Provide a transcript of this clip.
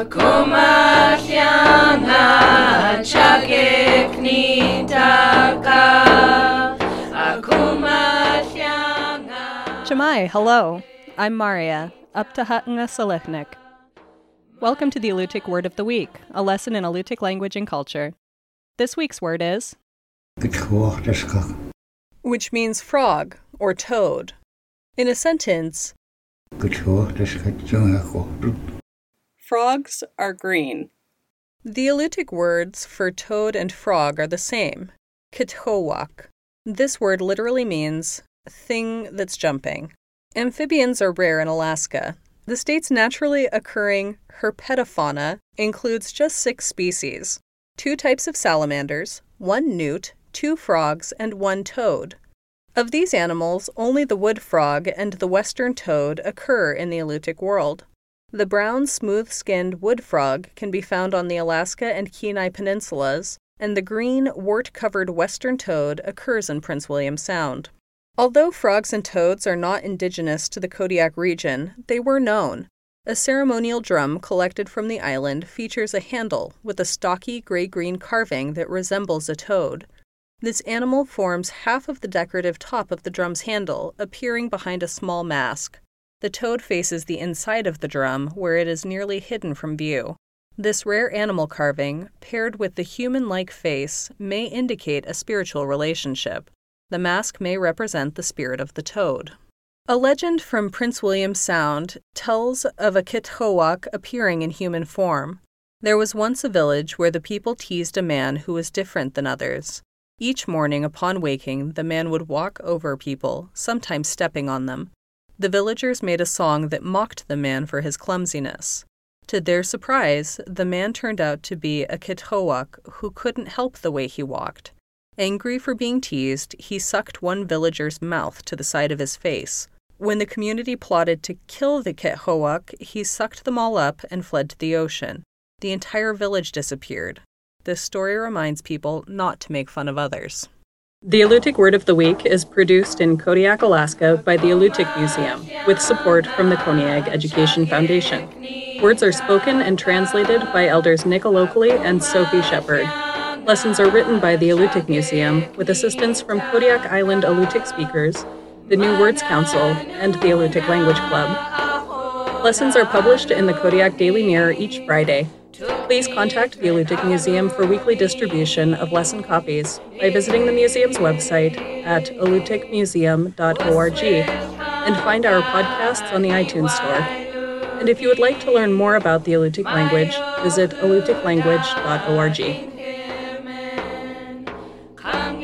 Akumahyanga chakeknitaka Akumahyanga Chamai, hello. I'm Maria, Uptahatna Selechnik. Welcome to the Alutiiq Word of the Week, a lesson in Alutiiq language and culture. This week's word is, Gethochteskak. which means frog or toad. In a sentence, Gethochteskak jungako. Frogs are green. The Alutiiq words for toad and frog are the same, kitowak. This word literally means thing that's jumping. Amphibians are rare in Alaska. The state's naturally occurring herpetofauna includes just six species two types of salamanders, one newt, two frogs, and one toad. Of these animals, only the wood frog and the western toad occur in the Alutiiq world. The brown, smooth skinned wood frog can be found on the Alaska and Kenai peninsulas, and the green, wart covered western toad occurs in Prince William Sound. Although frogs and toads are not indigenous to the Kodiak region, they were known. A ceremonial drum collected from the island features a handle with a stocky gray green carving that resembles a toad. This animal forms half of the decorative top of the drum's handle, appearing behind a small mask. The toad faces the inside of the drum, where it is nearly hidden from view. This rare animal carving, paired with the human like face, may indicate a spiritual relationship. The mask may represent the spirit of the toad. A legend from Prince William Sound tells of a Kitowak appearing in human form. There was once a village where the people teased a man who was different than others. Each morning upon waking, the man would walk over people, sometimes stepping on them. The villagers made a song that mocked the man for his clumsiness. To their surprise, the man turned out to be a Kitowak who couldn't help the way he walked. Angry for being teased, he sucked one villager's mouth to the side of his face. When the community plotted to kill the Kitowak, he sucked them all up and fled to the ocean. The entire village disappeared. This story reminds people not to make fun of others. The Alutiiq Word of the Week is produced in Kodiak, Alaska by the Alutiiq Museum with support from the Koniag Education Foundation. Words are spoken and translated by elders Nick Alokli and Sophie Shepherd. Lessons are written by the Alutiiq Museum with assistance from Kodiak Island Alutiiq speakers, the New Words Council, and the Alutiiq Language Club. Lessons are published in the Kodiak Daily Mirror each Friday. Please contact the Alutiiq Museum for weekly distribution of lesson copies by visiting the museum's website at alutiiqmuseum.org and find our podcasts on the iTunes Store. And if you would like to learn more about the Alutiiq language, visit alutiiqlanguage.org. Kang